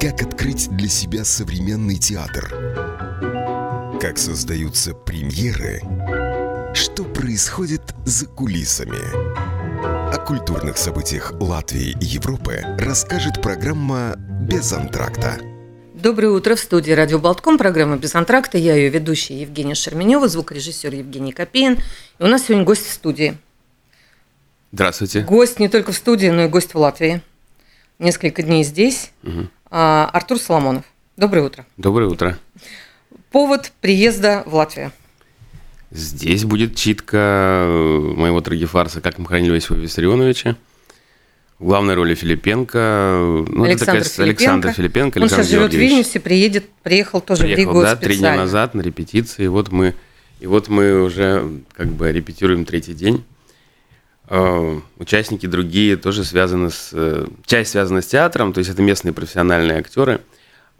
Как открыть для себя современный театр? Как создаются премьеры? Что происходит за кулисами? О культурных событиях Латвии и Европы расскажет программа «Без антракта». Доброе утро. В студии «Радио Болтком» программа «Без антракта». Я ее ведущая Евгения Шерменева, звукорежиссер Евгений Копеин. И у нас сегодня гость в студии. Здравствуйте. Гость не только в студии, но и гость в Латвии. Несколько дней здесь. Угу. Артур Соломонов. Доброе утро. Доброе утро. Повод приезда в Латвию. Здесь будет читка моего трагефарса «Как мы хранили Василия Виссарионовича». В главной роли Филипенко. Ну, Александр, это такая, Филипенко. Александр Филипенко. Он Александр сейчас живет в Вильнюсе, приедет, приехал тоже приехал, в Ригу да, специально. три дня назад на репетиции. И вот мы, и вот мы уже как бы репетируем третий день. Uh, участники другие тоже связаны с... Uh, часть связана с театром, то есть это местные профессиональные актеры,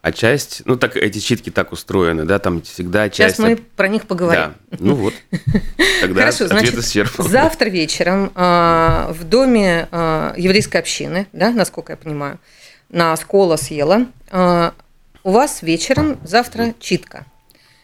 а часть... Ну, так эти читки так устроены, да, там всегда часть... Сейчас мы про них поговорим. Да, ну вот. Тогда Хорошо, ответ значит, исчерпан. завтра вечером э, в доме э, еврейской общины, да, насколько я понимаю, на Скола съела, э, у вас вечером завтра читка.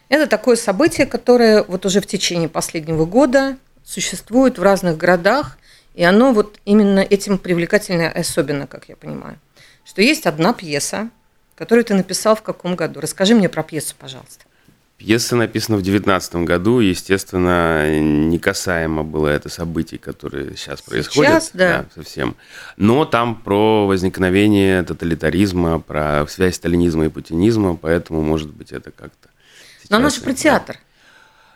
Это такое событие, которое вот уже в течение последнего года существует в разных городах, и оно вот именно этим привлекательно особенно, как я понимаю. Что есть одна пьеса, которую ты написал в каком году? Расскажи мне про пьесу, пожалуйста. Пьеса написана в 2019 году, естественно, не касаемо было это событий, которые сейчас происходят. Сейчас, да. да. Совсем. Но там про возникновение тоталитаризма, про связь сталинизма и путинизма, поэтому, может быть, это как-то... Но она же про театр.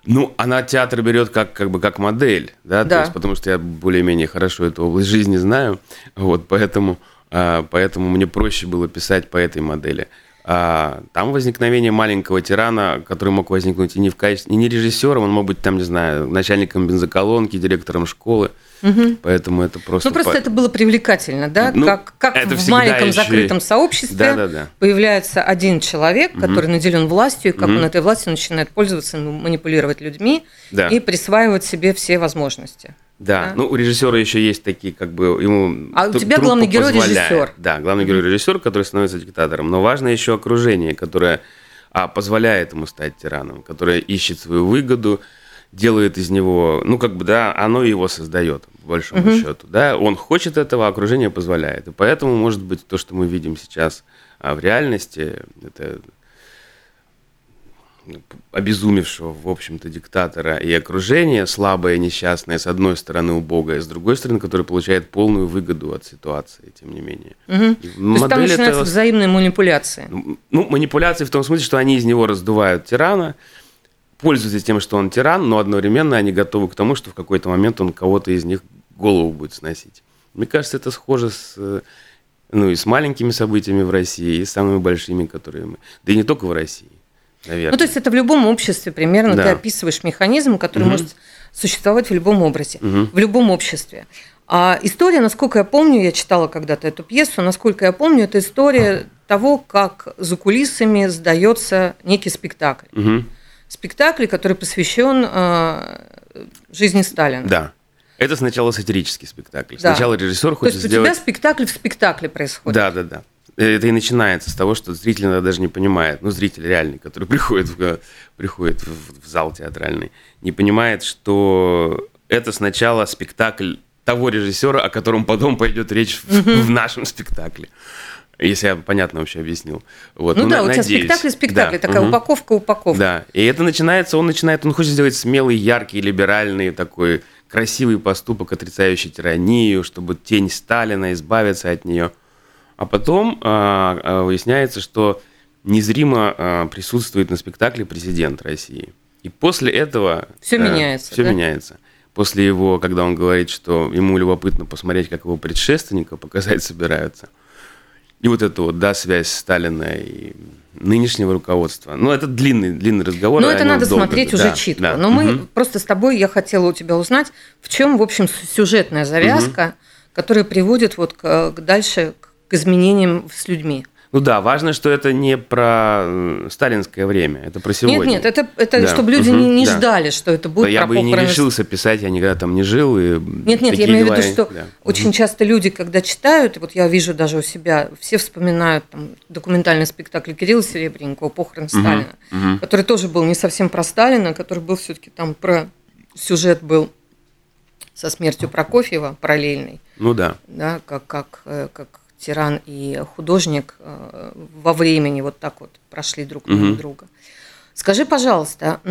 Ну, она театр берет как, как бы как модель, да, Да. То есть, потому что я более-менее хорошо эту область жизни знаю, вот, поэтому, а, поэтому мне проще было писать по этой модели. А, там возникновение маленького тирана, который мог возникнуть и не в качестве, и не режиссером, он мог быть там, не знаю, начальником бензоколонки, директором школы, поэтому это просто... Ну, просто по- это было привлекательно, да? Ну, как как это в маленьком еще закрытом сообществе Да-да-да. появляется один человек, который наделен властью, и как Мгм. он этой властью начинает пользоваться, манипулировать людьми Да. и присваивать себе все возможности. Да, Да. ну у режиссера еще есть такие, как бы ему. А у тебя главный герой позволяет. режиссер. Да, главный герой режиссер, который становится диктатором. Но важно еще окружение, которое а, позволяет ему стать тираном, которое ищет свою выгоду, делает из него, ну как бы да, оно его создает по большому счету, да. Он хочет этого, а окружение позволяет, и поэтому может быть то, что мы видим сейчас а, в реальности, это обезумевшего, в общем-то, диктатора и окружение слабое, несчастное, с одной стороны, убогое, с другой стороны, которое получает полную выгоду от ситуации, тем не менее. Мгм. И То есть там модель начинаются этого- взаимные манипуляции. ну, манипуляции в том смысле, что они из него раздувают тирана, пользуются тем, что он тиран, но одновременно они готовы к тому, что в какой-то момент он кого-то из них голову будет сносить. Мне кажется, это схоже с, э, ну, и с маленькими событиями в России, и с самыми большими, которые мы... Да и не только в России, наверное. Ну, то есть это в любом обществе примерно Да. ты описываешь механизм, который Мгм. может существовать в любом образе, Мгм. в любом обществе. А история, насколько я помню, я читала когда-то эту пьесу, насколько я помню, это история того, как за кулисами сдается некий спектакль. Мгм. Спектакль, который посвящен э, жизни Сталина. Да. Это сначала сатирический спектакль. Да. Сначала режиссер То хочет есть у сделать... тебя спектакль в спектакле происходит. Да, да, да. Это и начинается с того, что зритель иногда даже не понимает, ну, зритель реальный, который приходит в, приходит в, в зал театральный, не понимает, что это сначала спектакль того режиссера, о котором потом пойдет речь в, в нашем спектакле. Если я понятно вообще объяснил. Вот, Ну, да, на- у тебя надеюсь. спектакль спектакль, Да, такая мгм. упаковка упаковка. Да, и это начинается, он начинает, он хочет сделать смелый, яркий, либеральный такой красивый поступок, отрицающий тиранию, чтобы тень Сталина, избавиться от нее. А потом а, а, выясняется, что незримо а, присутствует на спектакле президент России. И после этого... Всё меняется, Все да? меняется. После его, когда он говорит, что ему любопытно посмотреть, как его предшественника показать собираются. И вот это вот, да, связь Сталина и нынешнего руководства. Ну, это длинный, длинный разговор. Ну, это надо долго, смотреть да, уже читку. да. Но мы Мгм. просто с тобой, я хотела у тебя узнать, в чем, в общем, сюжетная завязка, которая приводит вот к, к дальше к изменениям с людьми. Ну да, важно, что это не про сталинское время, это про сегодня. Нет, нет, это, это Да. чтобы люди Мгм, не, не да. ждали, что это будет Да, я бы и не решился писать, я никогда там не жил. И Нет, нет, я имею в виду, что да. очень часто люди, когда читают, вот я вижу даже у себя, все вспоминают там, документальный спектакль Кирилла Серебренникова «Похорон Сталина», мгм. который тоже был не совсем про Сталина, который был все-таки там про... Сюжет был со смертью Прокофьева параллельный, Ну да. да, как, как, э, как тиран и художник э, во времени вот так вот прошли друг Мгм. друга. Скажи, пожалуйста, у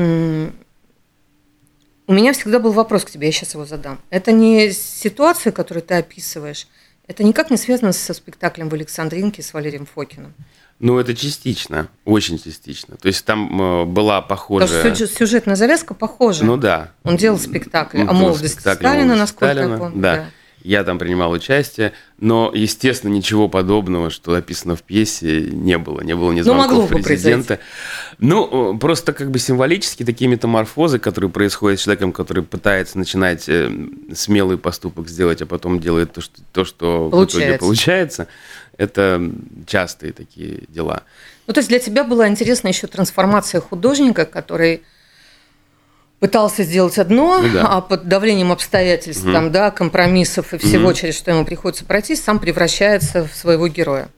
меня всегда был вопрос к тебе, я сейчас его задам. Это не ситуация, которую ты описываешь, это никак не связано со спектаклем в Александринке с Валерием Фокиным. Ну, это частично, очень частично. То есть там э, была Потому похожая... что сюжет- сюжетная завязка похожа. Ну да. Он делал спектакль Ну, о был молодости спектакль Сталина, насколько я Сталина, помню. Да. Я там принимал участие, но, естественно, ничего подобного, что описано в пьесе, не было. Не было ни Ну, звонков бы президента. Ну, э, просто как бы символически такие метаморфозы, которые происходят с человеком, который пытается начинать э, смелый поступок сделать, а потом делает то, что, то, что в итоге Получается. получается, это частые такие дела. Ну, то есть для тебя была интересна еще трансформация художника, который пытался сделать одно, Ну да. а под давлением обстоятельств, Мгм. там, да, компромиссов и всего, Мгм. через что ему приходится пройти, сам превращается в своего героя.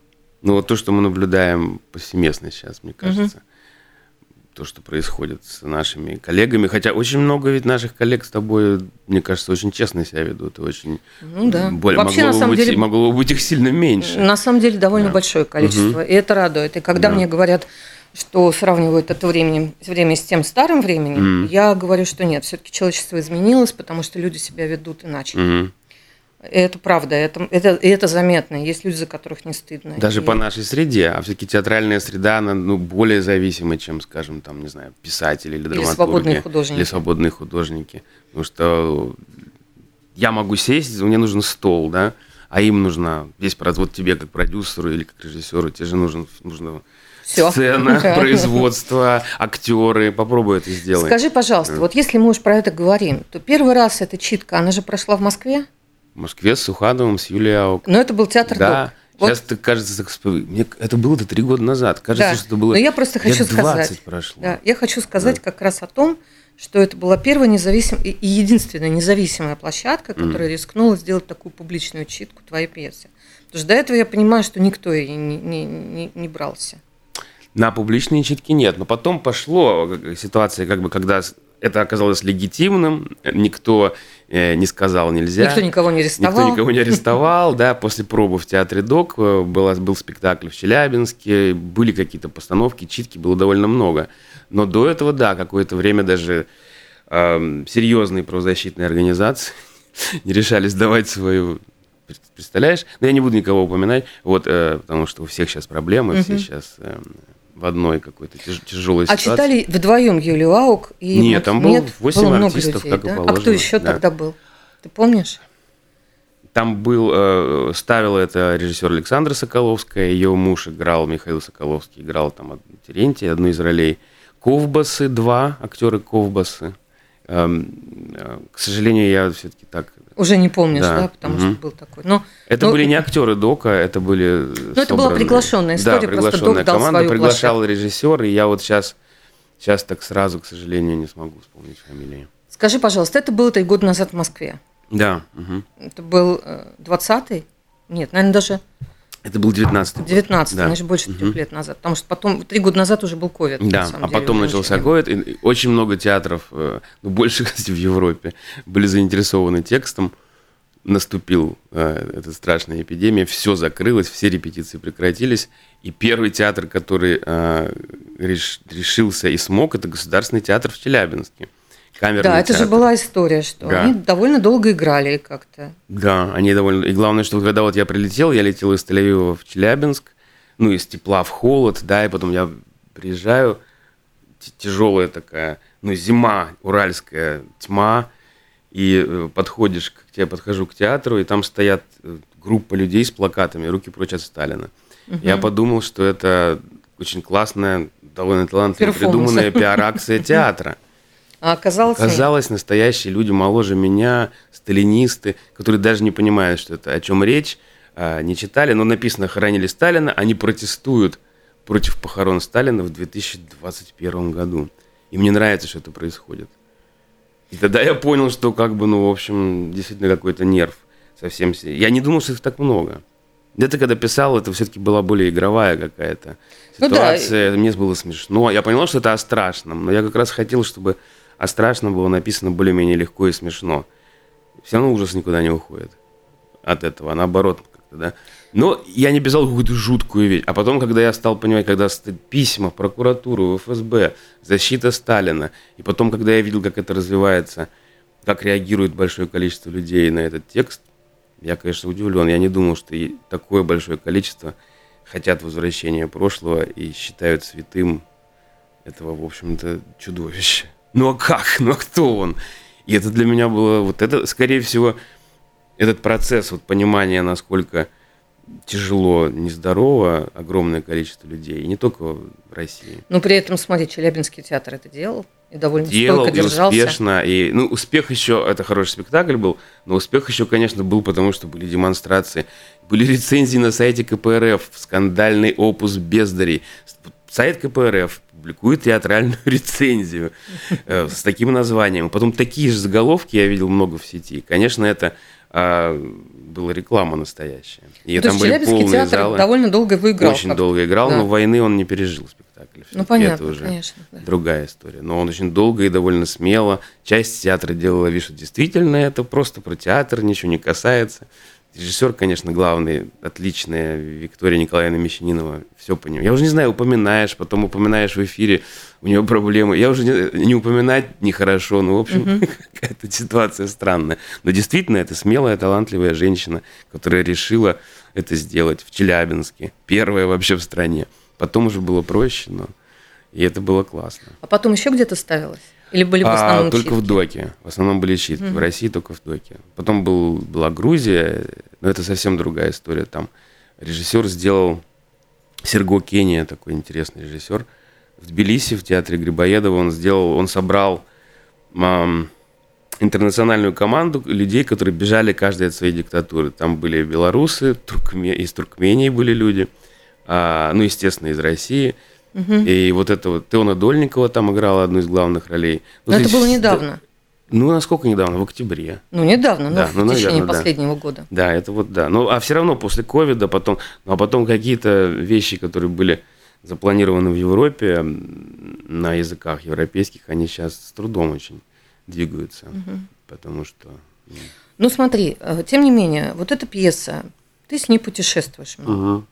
Ну, вот то, что мы наблюдаем повсеместно сейчас, мне кажется. То, что происходит с нашими коллегами. Хотя очень много ведь наших коллег с тобой, мне кажется, очень честно себя ведут. И очень Ну да. более, Вообще, могло, на самом быть, деле, могло бы быть их сильно меньше. На самом деле довольно Да. большое количество, и это радует. И когда Да. мне говорят, что сравнивают это время, время с тем старым временем, Мгм. я говорю, что нет, все-таки человечество изменилось, потому что люди себя ведут иначе. И это правда, это, это, это заметно. Есть люди, за которых не стыдно. Даже И- по нашей среде. А все-таки театральная среда, она ну, более зависима, чем, скажем, там, не знаю, писатели или драматурги. свободные художники. Или свободные художники. Потому что я могу сесть, мне нужен стол, да, а им нужна весь. Вот тебе как продюсеру или как режиссеру, тебе же нужен, нужно Всё. сцена, производство, актеры. Попробуй это сделать. Скажи, пожалуйста, вот если мы уж про это говорим, то первый раз эта читка, она же прошла в Москве, В Москве с Сухановым, с Юлией Аук. но это был театр Да. Вот, Сейчас ты кажется, так мне это было-то три года назад. Кажется, да. что это было. Но я просто лет хочу 20 сказать, прошло. да, я хочу сказать Да. как раз о том, что это была первая независимая и и единственная независимая площадка, которая рискнула сделать такую публичную читку твоей пьесы. Потому что до этого я понимаю, что никто ей не, не- не- не брался. На публичные читки нет, но потом пошло э, ситуация, как бы, когда это оказалось легитимным, э, никто э, не сказал нельзя. Никто никого не арестовал. Никто никого не арестовал, да, после пробы в театре ДОК э, была, был спектакль в Челябинске, были какие-то постановки, читки было довольно много. Но до этого, да, какое-то время даже эм, серьезные правозащитные организации не решались давать свою... Представляешь? Но я не буду никого упоминать, вот, э, потому что у всех сейчас проблемы, все сейчас эм, в одной какой-то тяж- тяжелой А ситуации. читали вдвоем Юлию Аук? И Нет, вот- там было восемь было много артистов, людей, как и да? А положено, кто еще да. тогда был? Ты помнишь? Там был, э, ставила это режиссер Александра Соколовская, ее муж играл, Михаил Соколовский, играл там Терентий, одну из ролей. Ковбасы, два актеры Ковбасы. Эм, э, К сожалению, я все-таки так... Уже не помнишь, да, Да, потому мгм. что был такой. Но, Это Ну, были не актеры Дока, это были... Ну, это была приглашенная история, Да, просто приглашенная Док дал команда, свою приглашал режиссер, и я вот сейчас, сейчас так сразу, к сожалению, не смогу вспомнить фамилии. скажи, пожалуйста, это было три года назад в Москве. Да, мгм. Это был э, 20-й? Нет, наверное, даже это был 19 19-й, Да. значит, больше трех Мгм. лет назад. Потому что потом, три года назад уже был ковид. Да, а деле, потом начался ковид, и очень много театров, э, ну, больше, кстати, в Европе, были заинтересованы текстом. Наступил э, эта страшная эпидемия, все закрылось, все репетиции прекратились. И первый театр, который э, реш- решился и смог, это Государственный театр в Челябинске. Камерный Да, это же театр. была история, что Да. они довольно долго играли как-то. Да, они довольно... И главное, что когда вот я прилетел, я летел из Тель-Авива в Челябинск, ну, из тепла в холод, да, и потом я приезжаю, тяжелая такая, ну, зима, уральская тьма, и э, подходишь, к я подхожу к театру, и там стоят э, группа людей с плакатами «Руки прочь от Сталина». Я подумал, что это очень классная, довольно талантливо придуманная пиар-акция театра. А оказалось. Оказалось, настоящие люди моложе меня, сталинисты, которые даже не понимают, что это, о чем речь, а, не читали, но написано «Хоронили Сталина», они протестуют против похорон Сталина в 2021 году. И мне нравится, что это происходит. И тогда я понял, что как бы, ну, в общем, действительно какой-то нерв совсем. Я не думал, что их так много. Где-то когда писал, это все-таки была более игровая какая-то ситуация. Ну, да. Мне было смешно. Я понял, что это о страшном, но я как раз хотел, чтобы о страшном было написано более-менее легко и смешно. Все равно ужас никуда не уходит от этого, а наоборот как-то, да. Но я не писал какую-то жуткую вещь. А потом, когда я стал понимать, когда письма в прокуратуру, в ФСБ, защита Сталина, и потом, когда я видел, как это развивается, как реагирует большое количество людей на этот текст, я, конечно, удивлен. Я не думал, что такое большое количество хотят возвращения прошлого и считают святым этого, в общем-то, чудовища. Ну а как? Ну а кто он? И это для меня было, вот это, скорее всего, этот процесс вот понимания, насколько тяжело, нездорово огромное количество людей, и не только в России. Но при этом, смотри, Челябинский театр это делал, и довольно делал, стойко держался. И успешно, и, ну, успех еще, это хороший спектакль был, но успех еще, конечно, был, потому что были демонстрации, были рецензии на сайте КПРФ, скандальный опус бездарей. Сайт КПРФ публикует театральную рецензию э, с таким названием. Потом такие же заголовки я видел много в сети. Конечно, это а была реклама настоящая. И ну, там были полные театр залы. довольно долго выиграл. Очень долго играл, да. но войны он не пережил спектакль. Ну, понятно, это уже конечно. Да. Другая история. Но он очень долго и довольно смело. Часть театра делала вид, что действительно это просто про театр, ничего не касается. Режиссер, конечно, главный, отличная, Виктория Николаевна Мещанинова, все по нему. Я уже не знаю, упоминаешь, потом упоминаешь в эфире, у него проблемы. Я уже не, не упоминать нехорошо, ну, в общем, uh-huh. какая-то ситуация странная. Но действительно, это смелая, талантливая женщина, которая решила это сделать в Челябинске. Первая вообще в стране. Потом уже было проще, но и это было классно. А потом еще где-то ставилось? Или были в а, основном а, Только читки? в доке. В основном были читки. Mm-hmm. В России только в доке. Потом был, была Грузия, но это совсем другая история. Там режиссер сделал Серго Кения, такой интересный режиссер. В Тбилиси, в театре Грибоедова он сделал, он собрал эм, интернациональную команду людей, которые бежали каждый от своей диктатуры. Там были белорусы, туркме, из Туркмении были люди, а, ну, естественно, из России – Угу. И вот это вот Теона Дольникова там играла одну из главных ролей. Ну, Но это было недавно. Ну, насколько недавно? В октябре. Ну, недавно, да, ну, в течение наверное, последнего да. года. Да, это вот, да. Ну, а все равно после ковида потом, ну, а потом какие-то вещи, которые были запланированы в Европе на языках европейских, они сейчас с трудом очень двигаются, угу. потому что... Ну, ну, смотри, э, тем не менее, вот эта пьеса, ты с ней путешествуешь. Угу.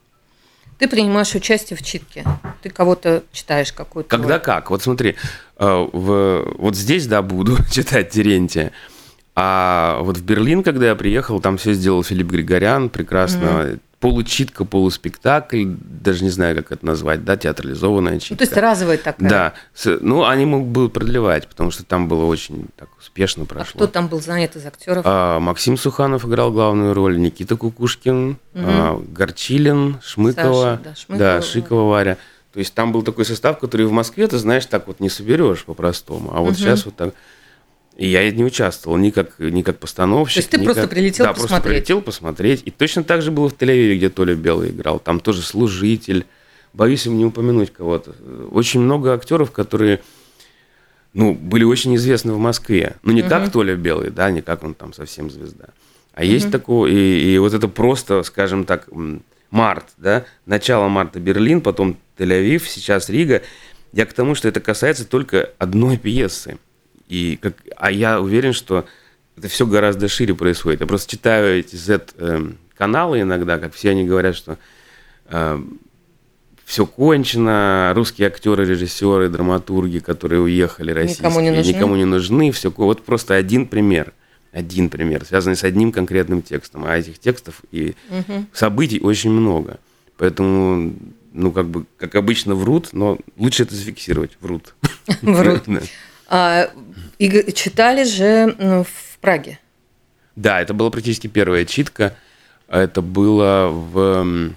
Ты принимаешь участие в читке. Ты кого-то читаешь какую-то. Когда как? Вот смотри, э, в, вот здесь, да, буду читать Терентия. А вот в Берлин, когда я приехал, там все сделал Филипп Григорян, прекрасно. Mm-hmm получитка, полуспектакль, даже не знаю, как это назвать, да, театрализованная читка. Ну, то есть разовая такая. Да. Ну, они могут будут продлевать, потому что там было очень так успешно прошло. А кто там был занят из актеров? А, Максим Суханов играл главную роль, Никита Кукушкин, угу. а, Горчилин, Шмыкова, Саша, да, Шмыкова, да, Шикова Варя. То есть там был такой состав, который в Москве, ты знаешь, так вот не соберешь по-простому. А вот угу. сейчас вот так и я не участвовал ни как, ни как постановщик. То есть ты просто как... прилетел да, посмотреть? Просто прилетел посмотреть. И точно так же было в Тель-Авиве, где Толя Белый играл. Там тоже служитель. Боюсь им не упомянуть кого-то. Очень много актеров, которые ну, были очень известны в Москве. Ну, не угу. как Толя Белый, да, не как он там совсем звезда. А угу. есть такое, и, и вот это просто, скажем так, март, да, начало марта Берлин, потом Тель-Авив, сейчас Рига. Я к тому, что это касается только одной пьесы. И как, а я уверен, что это все гораздо шире происходит. Я просто читаю эти Z-каналы иногда, как все они говорят, что э, все кончено, русские актеры, режиссеры, драматурги, которые уехали, российские, никому не нужны, никому не нужны все. Вот просто один пример. Один пример, связанный с одним конкретным текстом. А этих текстов и угу. событий очень много. Поэтому, ну, как бы, как обычно, врут, но лучше это зафиксировать. Врут. Врут. А, и читали же ну, в Праге. Да, это была практически первая читка. Это было в...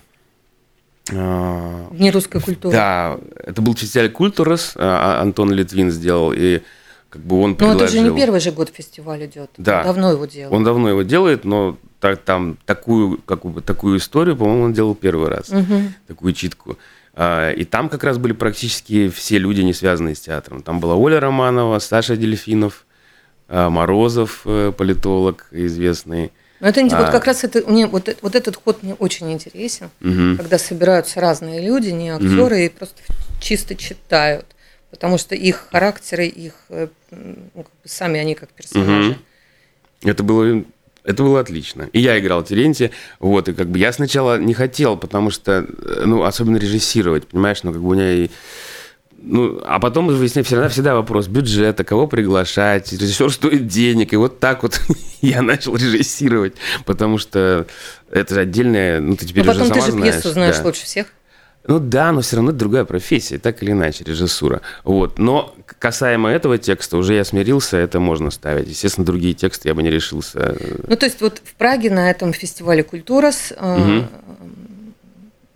А, в Дни русской культуры. Да, это был фестиваль Культурас, а, Антон Литвин сделал, и как бы он предложил. это же не первый же год фестиваль идет. Да. Давно его делал. Он давно его делает, но та- там такую, как бы, такую историю, по-моему, он делал первый раз. Мгм. Такую читку. А, И там как раз были практически все люди, не связанные с театром. Там была Оля Романова, Саша Дельфинов, а, Морозов, э, политолог известный. Но это вот А. как раз это, мне, вот, э- вот этот ход мне очень интересен, Мгм. когда собираются разные люди, не актеры, и просто чисто читают. Потому что их характеры, их э, ну, как бы сами они как персонажи. Мгм. Это было, это было отлично. И я играл Терентия, вот, и как бы я сначала не хотел, потому что, э, ну, особенно режиссировать, понимаешь, ну, как бы у меня и... Ну, а потом выясняется всегда, всегда вопрос бюджета, кого приглашать, режиссер стоит денег, и вот так вот я начал режиссировать, потому что это же отдельная, ну, ты теперь Но уже потом ты сама же пьесу знаешь, знаешь да. лучше всех. Ну да, но все равно это другая профессия, так или иначе, режиссура. Вот. Но касаемо этого текста, уже я смирился, это можно ставить. Естественно, другие тексты я бы не решился. Ну, то есть вот в Праге на этом фестивале Культурас, э, Мгм.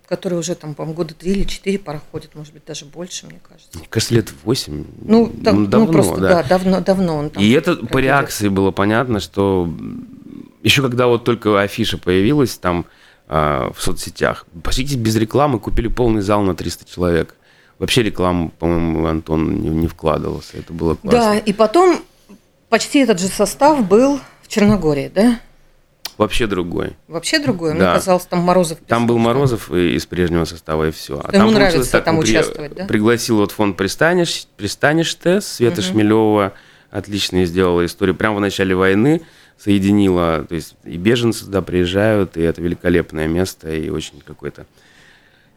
который уже там, по-моему, года три или четыре проходит, может быть, даже больше, мне кажется. Мне кажется, лет 8. Ну, так- ну, давно, просто, да. да, давно, давно он там. И это по проходит. реакции было понятно, что еще когда вот только афиша появилась там а, в соцсетях, почти без рекламы купили полный зал на 300 человек. Вообще рекламу, по-моему, Антон не, не вкладывался. Это было классно. Да, и потом почти этот же состав был в Черногории, да? Вообще другой. Вообще другое. Мне Да. казалось, там Морозов. Там был Морозов и- из прежнего состава, и все. А Ему получилось нравится там он при- участвовать, да? Пригласил вот фонд «Пристанешь», «Пристанешь ТЭС», Света Шмелева отлично сделала историю. Прямо в начале войны соединила, то есть и беженцы туда приезжают, и это великолепное место, и очень какое-то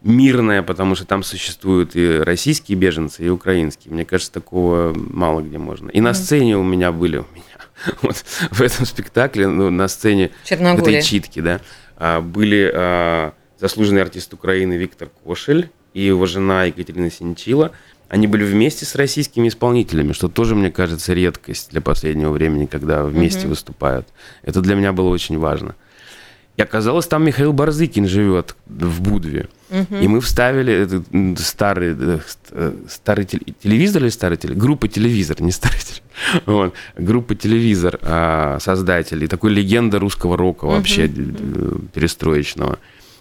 мирное, потому что там существуют и российские беженцы, и украинские. Мне кажется, такого мало где можно. И на сцене у меня были, у меня, вот в этом спектакле, ну, на сцене в этой читке, да, а, были а, заслуженный артист Украины Виктор Кошель и его жена Екатерина Синчила. Они были вместе с российскими исполнителями, что тоже, мне кажется, редкость для последнего времени, когда вместе выступают. Это для меня было очень важно. И оказалось, там Михаил Барзыкин живет в Будве. И мы вставили этот старый, э, э, старый теле- телевизор или старый телевизор? Группа телевизор, не старый телевизор. Вот. Группа телевизор а, создателей. Такой легенда русского рока вообще э, перестроечного.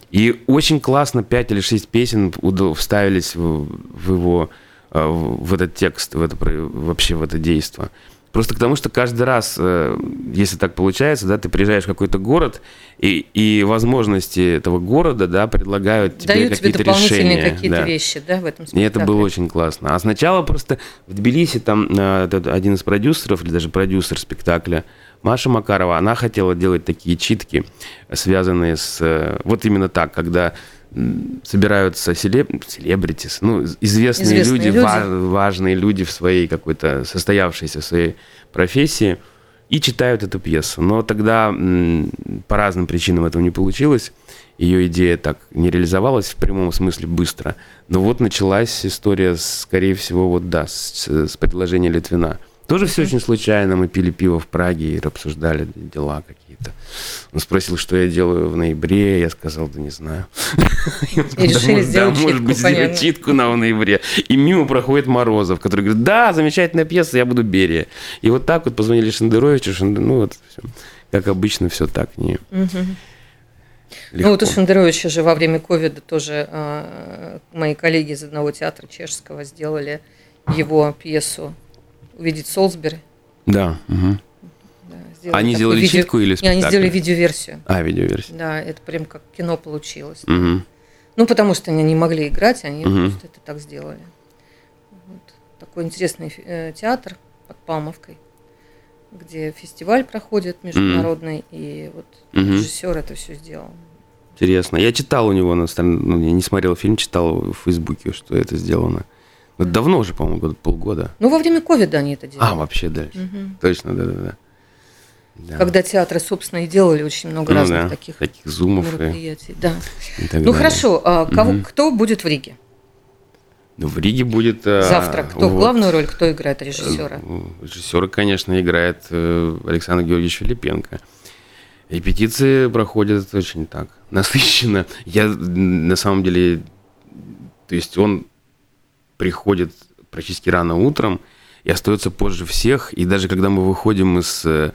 И очень классно 5 или 6 песен вставились в, в его в в этот текст, в это, вообще в это действо. Просто потому что каждый раз, э, если так получается, да, ты приезжаешь в какой-то город, и, и возможности этого города, да, предлагают тебе Дают тебе какие-то дополнительные решения. какие-то да. вещи, да, в этом И спектакле. это было очень классно. А сначала просто в Тбилиси там э, один из продюсеров, или даже продюсер спектакля, Маша Макарова, она хотела делать такие читки, связанные с... э, Вот именно так, когда собираются селеб... селебритис, ну, известные, Известные люди, люди. ва- важные люди в своей какой-то, состоявшейся своей профессии, и читают эту пьесу. Но тогда по разным причинам этого не получилось. Ее идея так не реализовалась в прямом смысле быстро. Но вот началась история, скорее всего, вот да, с, с предложения Литвина. Тоже все очень случайно. Мы пили пиво в Праге и обсуждали дела какие-то. Он спросил, что я делаю в ноябре. Я сказал, да не знаю. И решили Да, сделать может читку, быть, сделать читку на в ноябре. И мимо проходит Морозов, который говорит, да, замечательная пьеса, я буду Берия. И вот так вот позвонили Шендеровичу, Шенде- ну вот, всё. как обычно, все так не легко. Ну вот у Шендеровича же во время ковида тоже э, мои коллеги из одного театра чешского сделали его пьесу «Увидеть Солсбери». Да. мгм. Да, сделали Они сделали видео- читку или Не, они спектакль? сделали видеоверсию. А, видеоверсия. Да, это прям как кино получилось. Мгм. Ну, потому что они не могли играть, они Мгм. просто это так сделали. Вот. Такой интересный э, театр под Палмовкой, где фестиваль проходит международный, и вот Мгм. режиссер это все сделал. Интересно. Я читал у него на ну, я не смотрел фильм, читал в Фейсбуке, что это сделано. Ну, Это давно уже, по-моему, год, полгода. Ну, во время ковида они это делали. А, вообще дальше. Мгм. Точно, да-да-да. Да. Когда театры, собственно, и делали очень много Ну разных да, таких таких зумов и, мероприятий. Да. и Ну далее. хорошо, а кого, Мгм. кто будет в Риге? Ну, в Риге будет... э, Завтра. Кто вот, главную роль, кто играет режиссера? э, Режиссера, конечно, играет э, Александр Георгиевич Филипенко. Репетиции проходят очень так, насыщенно. Я на самом деле... То есть он приходит практически рано утром, и остается позже всех. И даже когда мы выходим из, э,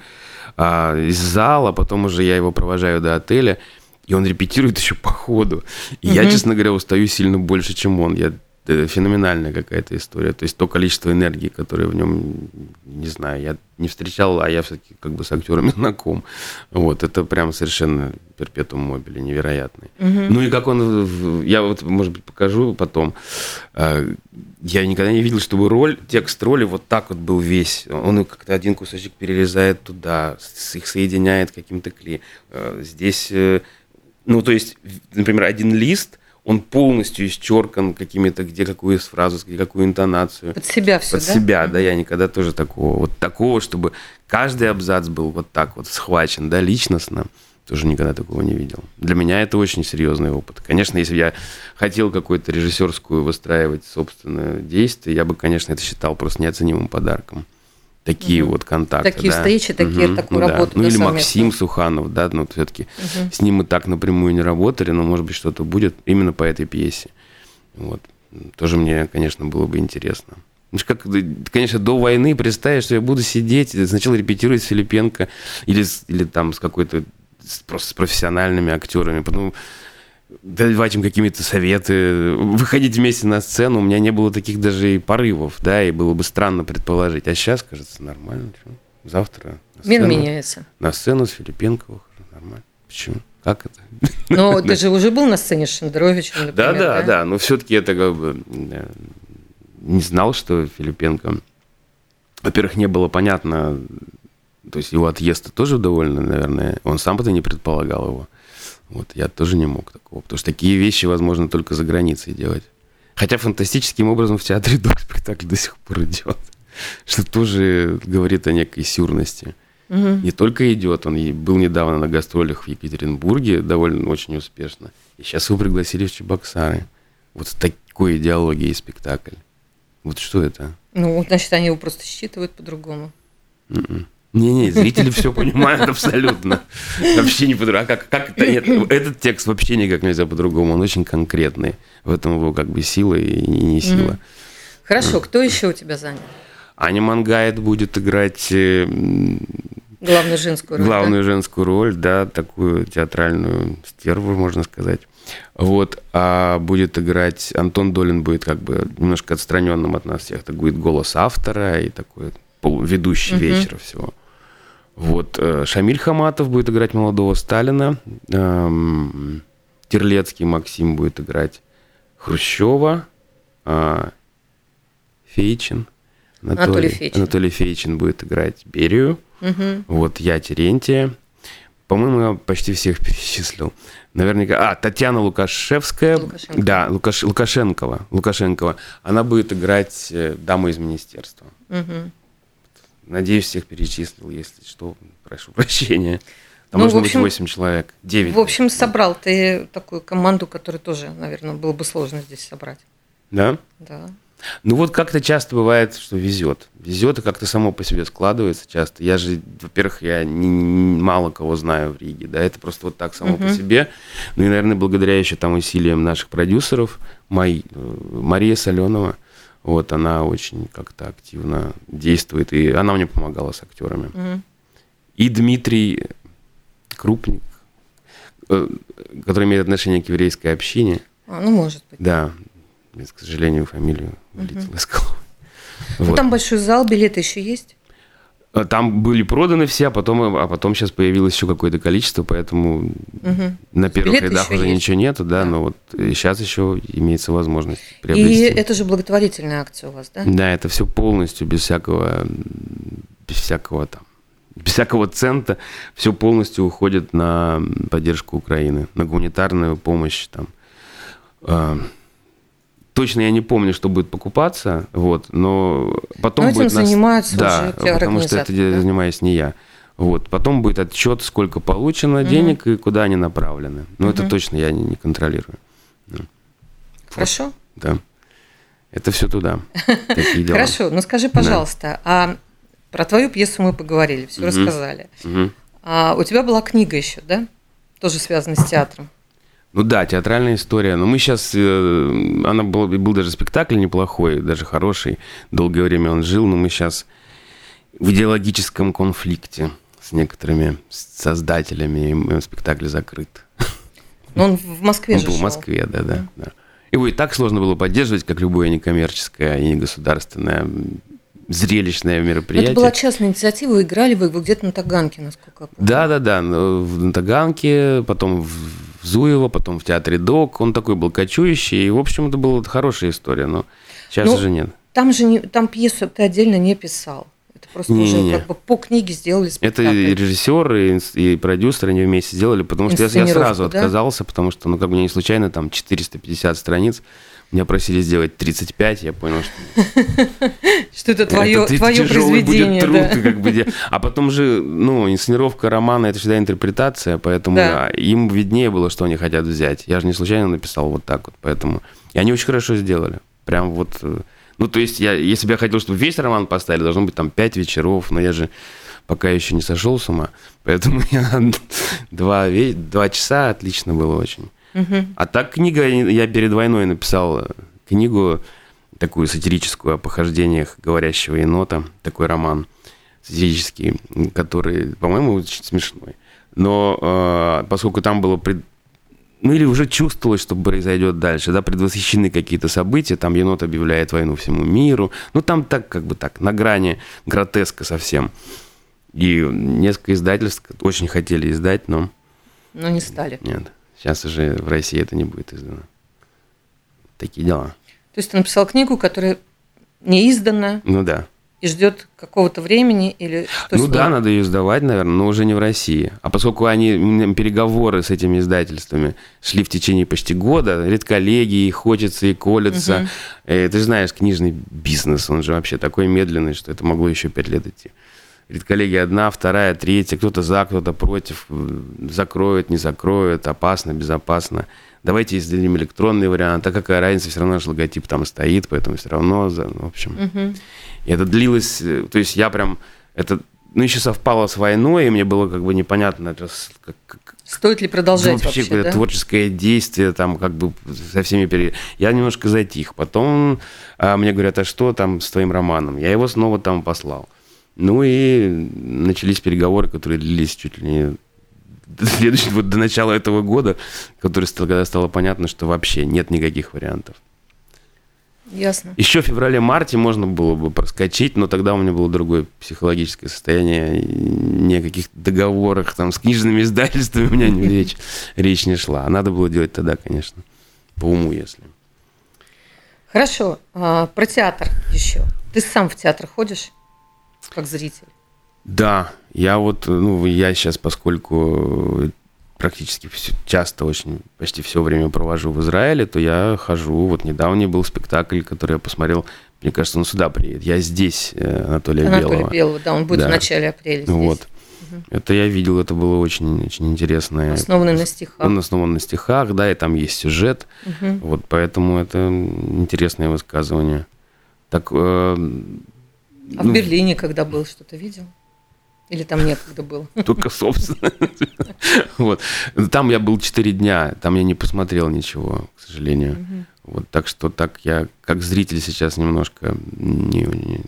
а, из зала, потом уже я его провожаю до отеля, и он репетирует еще по ходу. И угу. я, честно говоря, устаю сильно больше, чем он. Я феноменальная какая-то история. То есть то количество энергии, которое в нем, не знаю, я не встречал, а я все-таки как бы с актерами знаком. Вот, это прям совершенно перпетум мобили, невероятный. Угу. Ну и как он, я вот, может быть, покажу потом. А, я никогда не видел, чтобы роль, текст роли вот так вот был весь. Он как-то один кусочек перерезает туда, их соединяет каким-то клеем. А, здесь, э, ну то есть, например, один лист – он полностью исчеркан какими-то, где какую фразу, где какую интонацию. Под себя все, Под да? себя, да, я никогда тоже такого, вот такого, чтобы каждый абзац был вот так вот схвачен, да, личностно, тоже никогда такого не видел. Для меня это очень серьезный опыт. Конечно, если бы я хотел какую-то режиссерскую выстраивать собственное действие, я бы, конечно, это считал просто неоценимым подарком такие угу. вот контакты. Такие да. встречи, такие, угу. такую ну, работу. Да. Ну или Максим Суханов, да, ну все-таки угу. с ним мы так напрямую не работали, но может быть что-то будет именно по этой пьесе. Вот. Тоже мне, конечно, было бы интересно. Ну, как, конечно, до войны представить, что я буду сидеть, сначала репетировать с Филипенко или, или там с какой-то просто с профессиональными актерами, потом давать им какие-то советы, выходить вместе на сцену. У меня не было таких даже и порывов, да, и было бы странно предположить. А сейчас, кажется, нормально. Завтра Мир меняется. На сцену с Филипенко нормально. Почему? Как это? Но ты же уже был на сцене с Шендеровичем, например, Да, да, да, но все-таки это как бы не знал, что Филипенко... Во-первых, не было понятно, то есть его отъезд тоже довольно, наверное, он сам это не предполагал его. Вот я тоже не мог такого, потому что такие вещи возможно только за границей делать. Хотя фантастическим образом в театре до спектакль до сих пор идет, что тоже говорит о некой сюрности. Угу. Не только идет, он был недавно на гастролях в Екатеринбурге, довольно очень успешно. И сейчас его пригласили в Чебоксары. Вот с такой идеологией спектакль. Вот что это? Ну, значит, они его просто считывают по-другому. Mm-mm. Не-не, зрители все понимают абсолютно. Вообще не по-другому. А как, как это? Нет, этот текст вообще никак нельзя по-другому. Он очень конкретный. В этом его как бы сила и не сила. Хорошо, кто еще у тебя занят? Аня Мангайт будет играть... Э, главную женскую роль. Главную да? женскую роль, да, такую театральную стерву, можно сказать. Вот, а будет играть Антон Долин будет как бы немножко отстраненным от нас всех. Это будет голос автора и такой ведущий угу. вечера всего. Вот э, Шамиль Хаматов будет играть молодого Сталина. Эм, Терлецкий Максим будет играть Хрущева. Э, Фейчин. Анатолий, Анатолий, Фейчин. Анатолий Фейчин будет играть Берию. Угу. Вот я Терентия. По-моему, я почти всех перечислил. Наверняка. А, Татьяна Лукашевская. Лукашенко. Да, Лукаш, Лукашенкова. Лукашенкова. Она будет играть э, даму из министерства. Угу. Надеюсь, всех перечислил. Если что, прошу прощения. Там ну, должно общем, быть 8 человек. 9. В общем, собрал ты такую команду, которую тоже, наверное, было бы сложно здесь собрать. Да? Да. Ну вот как-то часто бывает, что везет. Везет и как-то само по себе складывается часто. Я же, во-первых, я не, не, мало кого знаю в Риге, да, это просто вот так само uh-huh. по себе. Ну и, наверное, благодаря еще там усилиям наших продюсеров, Май, э, Мария Соленова, вот она очень как-то активно действует, и она мне помогала с актерами. Угу. И Дмитрий Крупник, э, который имеет отношение к еврейской общине. А, ну, может быть. Да, к сожалению, фамилию вылетела угу. из головы. Ну, вот. Там большой зал, билеты еще есть? А, там были проданы все, а потом, а потом сейчас появилось еще какое-то количество, поэтому угу. на первых Билеты рядах уже есть. ничего нету, да, да, но вот сейчас еще имеется возможность приобрести. И это же благотворительная акция у вас, да? Да, это все полностью без всякого, без всякого там, без всякого цента, все полностью уходит на поддержку Украины, на гуманитарную помощь там. Точно я не помню, что будет покупаться, вот, но потом но этим будет... занимаются да, уже потому что это да? занимаюсь не я. Вот, потом будет отчет, сколько получено угу. денег и куда они направлены. Но угу. это точно я не, не контролирую. Хорошо. Вот, да. Это все туда. Такие дела. Хорошо, ну скажи, пожалуйста, а про твою пьесу мы поговорили, все рассказали. А у тебя была книга еще, да? Тоже связанная с театром. Ну да, театральная история. Но мы сейчас... Э, она был, был даже спектакль неплохой, даже хороший. Долгое время он жил, но мы сейчас в идеологическом конфликте с некоторыми создателями, и спектакль закрыт. Но он в Москве он же был в Москве, да, да, да. Его и так сложно было поддерживать, как любое некоммерческое и негосударственное зрелищное мероприятие. Это была частная инициатива, играли вы где-то на Таганке, насколько я помню. Да, да, да, на Таганке, потом в Зуево, потом в театре ДОК. Он такой был кочующий, и, в общем, это была хорошая история, но сейчас Ну, уже нет. Там же не, там пьесу ты отдельно не писал. Это просто уже Не-не-не. как бы по книге сделали Это спектакль. и режиссер, и, и продюсер, они вместе сделали, потому что я, я сразу да? отказался, потому что, ну, как бы не случайно, там 450 страниц, меня просили сделать 35, я понял, что Что это твое, произведение. а потом же, ну, инсценировка романа это всегда интерпретация, поэтому им виднее было, что они хотят взять. Я же не случайно написал вот так вот, поэтому и они очень хорошо сделали, прям вот. э, Ну, то есть, я, если бы я хотел, чтобы весь роман поставили, должно быть там пять вечеров, но я же пока еще не сошел с ума, поэтому я два, два часа отлично было очень. Мгм. А так книга, я перед войной написал э, книгу, такую сатирическую о похождениях говорящего енота, такой роман сатирический, который, по-моему, очень смешной. Но э, поскольку там было пред- ну или уже чувствовалось, что произойдет дальше, да, предвосхищены какие-то события, там енот объявляет войну всему миру, ну там так, как бы так, на грани гротеска совсем. И несколько издательств очень хотели издать, но Но не стали. нет, сейчас уже в России это не будет издано. Такие дела. То есть ты написал книгу, которая не издана Ну да. и ждет какого-то времени или ну да, надо ее сдавать, наверное, но уже не в России. А поскольку они переговоры с этими издательствами шли в течение почти года, редколлегии, хочется и колется. Э, ты же знаешь, книжный бизнес, он же вообще такой медленный, что это могло еще пять лет идти. Редколлегия одна, вторая, третья, кто-то за, кто-то против, э, закроют, не закроют, опасно, безопасно. Давайте издадим электронный вариант, а какая разница, все равно же логотип там стоит, поэтому все равно, за- ну, в общем. Мгм. И это длилось, э, то есть я прям, это, ну, еще совпало с войной, и мне было как бы непонятно, это как, как- Стоит ли продолжать вообще, вообще, какое-то да? творческое действие, там как бы со всеми пере... Я немножко затих. Потом а, мне говорят, а что там с твоим романом? Я его снова там послал. Ну и начались переговоры, которые длились чуть ли не до следующего, вот до начала этого года, который когда стало понятно, что вообще нет никаких вариантов. Ясно. Еще в феврале-марте можно было бы проскочить, но тогда у меня было другое психологическое состояние. Ни о каких договорах там с книжными издательствами у меня не речь, речь не шла. А надо было делать тогда, конечно, по уму, если. Хорошо. а, про театр еще. Ты сам в театр ходишь как зритель? Да, я вот, ну, я сейчас, поскольку практически всё- часто очень, почти все время провожу в Израиле, то я хожу. Вот недавний был спектакль, который я посмотрел. Мне кажется, он сюда приедет. Я здесь, э, Анатолия Анатолий Белого. Белого, да, он будет Да. в начале апреля здесь. Вот. Это я видел, это было очень, очень интересно. Основанный на стихах. Он основан на стихах, да, и там есть сюжет. Мгм. Вот поэтому это интересное высказывание. Так, э, А в ну, Берлине когда был, что-то видел? Или там некогда был? только собственно. Вот. Там я был 4 дня, там я не посмотрел ничего, к сожалению. Вот, так что так я, как зритель сейчас немножко не, не,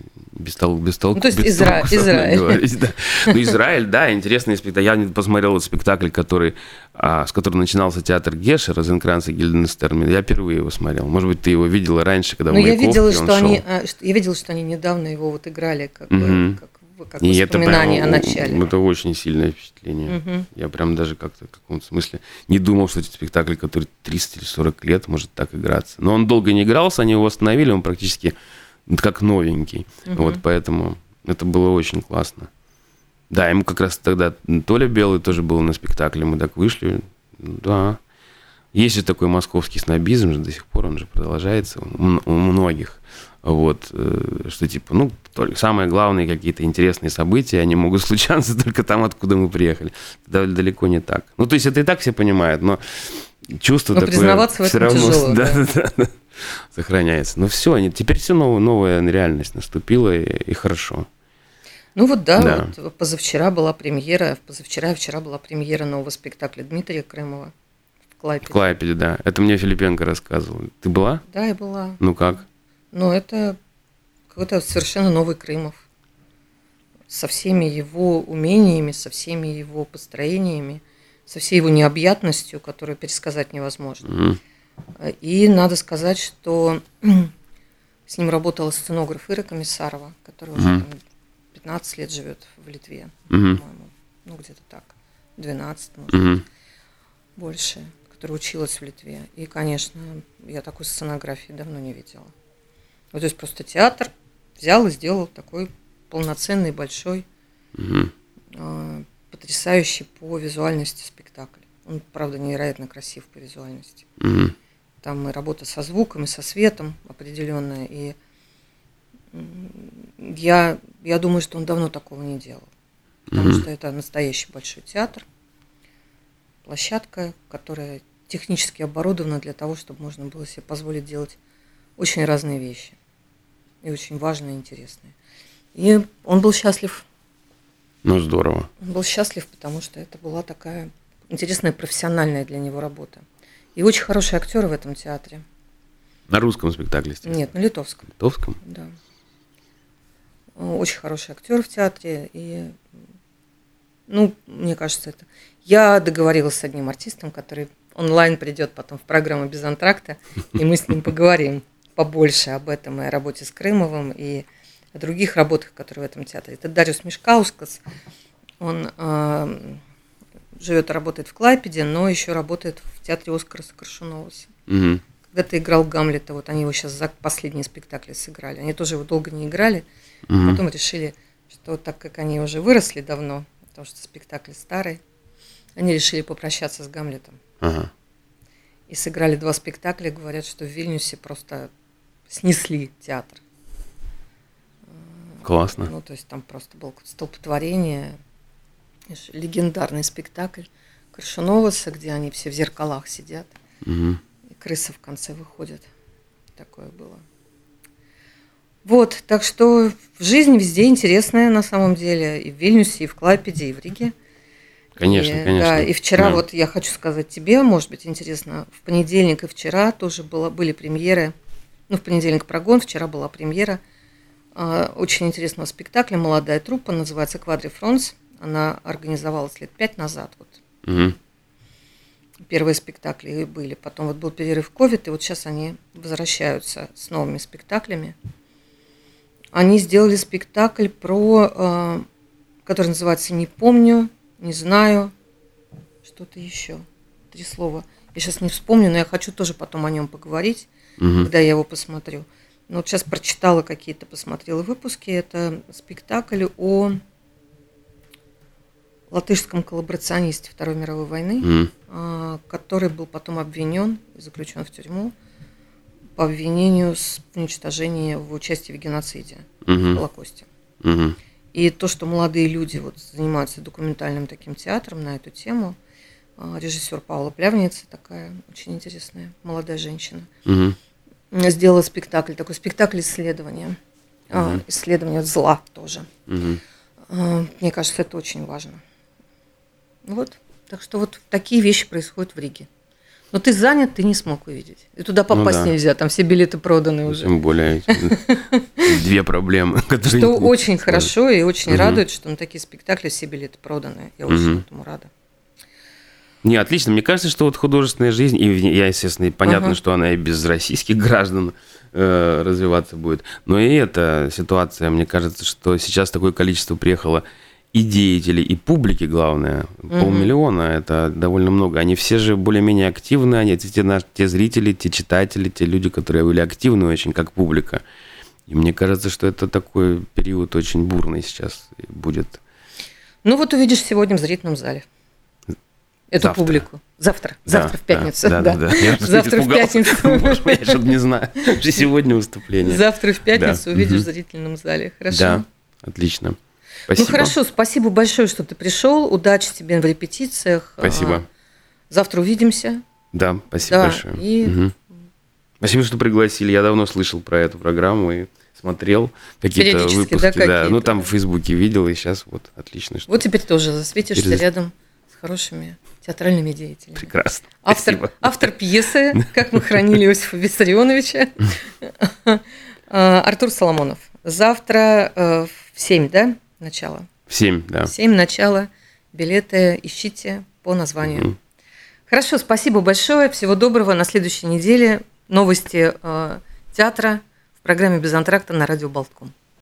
без тол- без толку- Ну, то есть без Изра- толку Израиль. говорить, да. Ну, Израиль, да, интересный спектакль. Я не посмотрел спектакль, который, а, с которого начинался театр Геша, Розенкранц и Гильденстерн. Я впервые его смотрел. Может быть, ты его видела раньше, когда в Ну, я Маяковке видела, он что шел. они, а, что- я видела, что они недавно его вот играли как, Мгм. как, в- как И это воспоминание прям, о начале. Это очень сильное впечатление. Мгм. Я прям даже как-то в каком-то смысле не думал, что этот спектакль, который 30 или 40 лет, может так играться. Но он долго не игрался, они его остановили, он практически как новенький. Мгм. Вот поэтому это было очень классно. Да, ему как раз тогда Толя Белый тоже был на спектакле, мы так вышли. Да. Есть же такой московский снобизм же до сих пор, он же продолжается у, многих. Вот, э, что типа, ну, только самое главное, какие-то интересные события, они могут случаться только там, откуда мы приехали. Да, далеко не так. Ну, то есть это и так все понимают, но чувство Но такое признаваться в этом равно тяжело, да, да. да, да, сохраняется. Ну все, теперь все новая, новая реальность наступила, и, и хорошо. Ну вот да, Да. вот позавчера была премьера, позавчера и вчера была премьера нового спектакля Дмитрия Крымова в Клайпеде. В Клайпеде, да. Это мне Филипенко рассказывал. Ты была? Да, я была. Ну как? Ну, это какой-то совершенно новый Крымов. Со всеми его умениями, со всеми его построениями, со всей его необъятностью, которую пересказать невозможно. Мгм. И надо сказать, что с ним работала сценограф Ира Комиссарова, которая уже там 15 лет живет в Литве, по-моему. Ну, где-то так. 12, может, Мгм. больше, которая училась в Литве. И, конечно, я такой сценографии давно не видела. Вот то есть просто театр взял и сделал такой полноценный, большой, Мгм. э, потрясающий по визуальности спектакль. Он, правда, невероятно красив по визуальности. Мгм. Там и работа со звуком, и со светом определенная. И я, я думаю, что он давно такого не делал. Потому Мгм. что это настоящий большой театр, площадка, которая технически оборудована для того, чтобы можно было себе позволить делать очень разные вещи. И очень важные, и интересные. И он был счастлив. Ну, здорово. Он был счастлив, потому что это была такая интересная профессиональная для него работа. И очень хорошие актеры в этом театре. На русском спектакле, естественно. Нет, на литовском, Литовском? да. Очень хороший актер в театре. И, ну, мне кажется, это... Я договорилась с одним артистом, который онлайн придет потом в программу «Без антракта», и мы с ним поговорим побольше об этом, и о работе с Крымовым, и о других работах, которые в этом театре. Это Дариус Мишкаускас. Он э, живет и работает в Клайпеде, но еще работает в театре Оскара Сокрушуноваса. Мгм. Когда-то играл Гамлета, вот они его сейчас за последние спектакли сыграли. Они тоже его долго не играли, Мгм. потом решили, что так как они уже выросли давно, потому что спектакль старый, они решили попрощаться с Гамлетом. Ага. И сыграли два спектакля, говорят, что в Вильнюсе просто снесли театр. Классно. Ну, то есть там просто было столпотворение, легендарный спектакль Крышуноваса, где они все в зеркалах сидят, Мгм. и крыса в конце выходит. Такое было. Вот, так что в жизни везде интересная на самом деле, и в Вильнюсе, и в Клайпеде, и в Риге. Конечно, И, конечно. Да, и вчера Да. вот я хочу сказать тебе, может быть, интересно, в понедельник и вчера тоже было, были премьеры. Ну, в понедельник прогон, вчера была премьера а, очень интересного спектакля «Молодая труппа», называется «Квадри Фронс». Она организовалась лет пять назад. Вот Мгм. первые спектакли были. Потом вот был перерыв ковид, и вот сейчас они возвращаются с новыми спектаклями. Они сделали спектакль про, э, который называется «Не помню», «Не знаю», что-то еще. Три слова. Я сейчас не вспомню, но я хочу тоже потом о нем поговорить, Мгм. когда я его посмотрю. Но вот сейчас прочитала какие-то, посмотрела выпуски. Это спектакль о латышском коллаборационисте Второй мировой войны а, который был потом обвинен и заключен в тюрьму по обвинению с уничтожения в участии в геноциде, в Мгм. Холокосте. Мгм. И то, что молодые люди вот занимаются документальным таким театром на эту тему, а, режиссер Паула Плявница, такая очень интересная молодая женщина, Мгм. сделала спектакль, такой спектакль исследования, а, Мгм. исследования зла тоже. А, Мне кажется, это очень важно. Вот. Так что вот такие вещи происходят в Риге. Но ты занят, ты не смог увидеть. И туда попасть Ну да. нельзя, там все билеты проданы уже. Тем более две проблемы, которые... Что очень хорошо и очень радует, что на такие спектакли все билеты проданы. Я очень этому рада. Не, отлично. Мне кажется, что вот художественная жизнь, и я, естественно, понятно, что она и без российских граждан э, развиваться будет. Но и эта ситуация, мне кажется, что сейчас такое количество приехало и деятелей, и публики, главное, Мгм. полмиллиона, это довольно много. Они все же более-менее активны, они те, наши- те зрители, те читатели, те люди, которые были активны очень, как публика. И мне кажется, что это такой период очень бурный сейчас будет. Ну вот увидишь сегодня в зрительном зале эту Завтра. публику. Завтра. Да, Завтра в пятницу. Да, да, да. Я что-то Завтра в пятницу. Мой, я что-то не знаю. Что сегодня выступление. Завтра в пятницу Да. увидишь Мгм. в зрительном зале. Хорошо. Да, отлично. Спасибо. Ну хорошо, спасибо большое, что ты пришел. Удачи тебе в репетициях. Спасибо. А, Завтра увидимся. Да, спасибо Да, большое. и- Мгм. Спасибо, что пригласили. Я давно слышал про эту программу и смотрел какие-то выпуски. да, Да, какие-то, ну там да. в Фейсбуке видел, и сейчас вот отлично. Что... Вот теперь тоже засветишься Через- рядом с хорошими театральными деятелями. Прекрасно. Автор, Спасибо. автор пьесы «Как мы хранили Иосифа Виссарионовича» А, Артур Соломонов. Завтра э, в 7, да, начало? В семь, да. В 7 начало. Билеты ищите по названию. Мгм. Хорошо, спасибо большое. Всего доброго. На следующей неделе новости э, театра в программе «Без антракта» на радио «Болтком».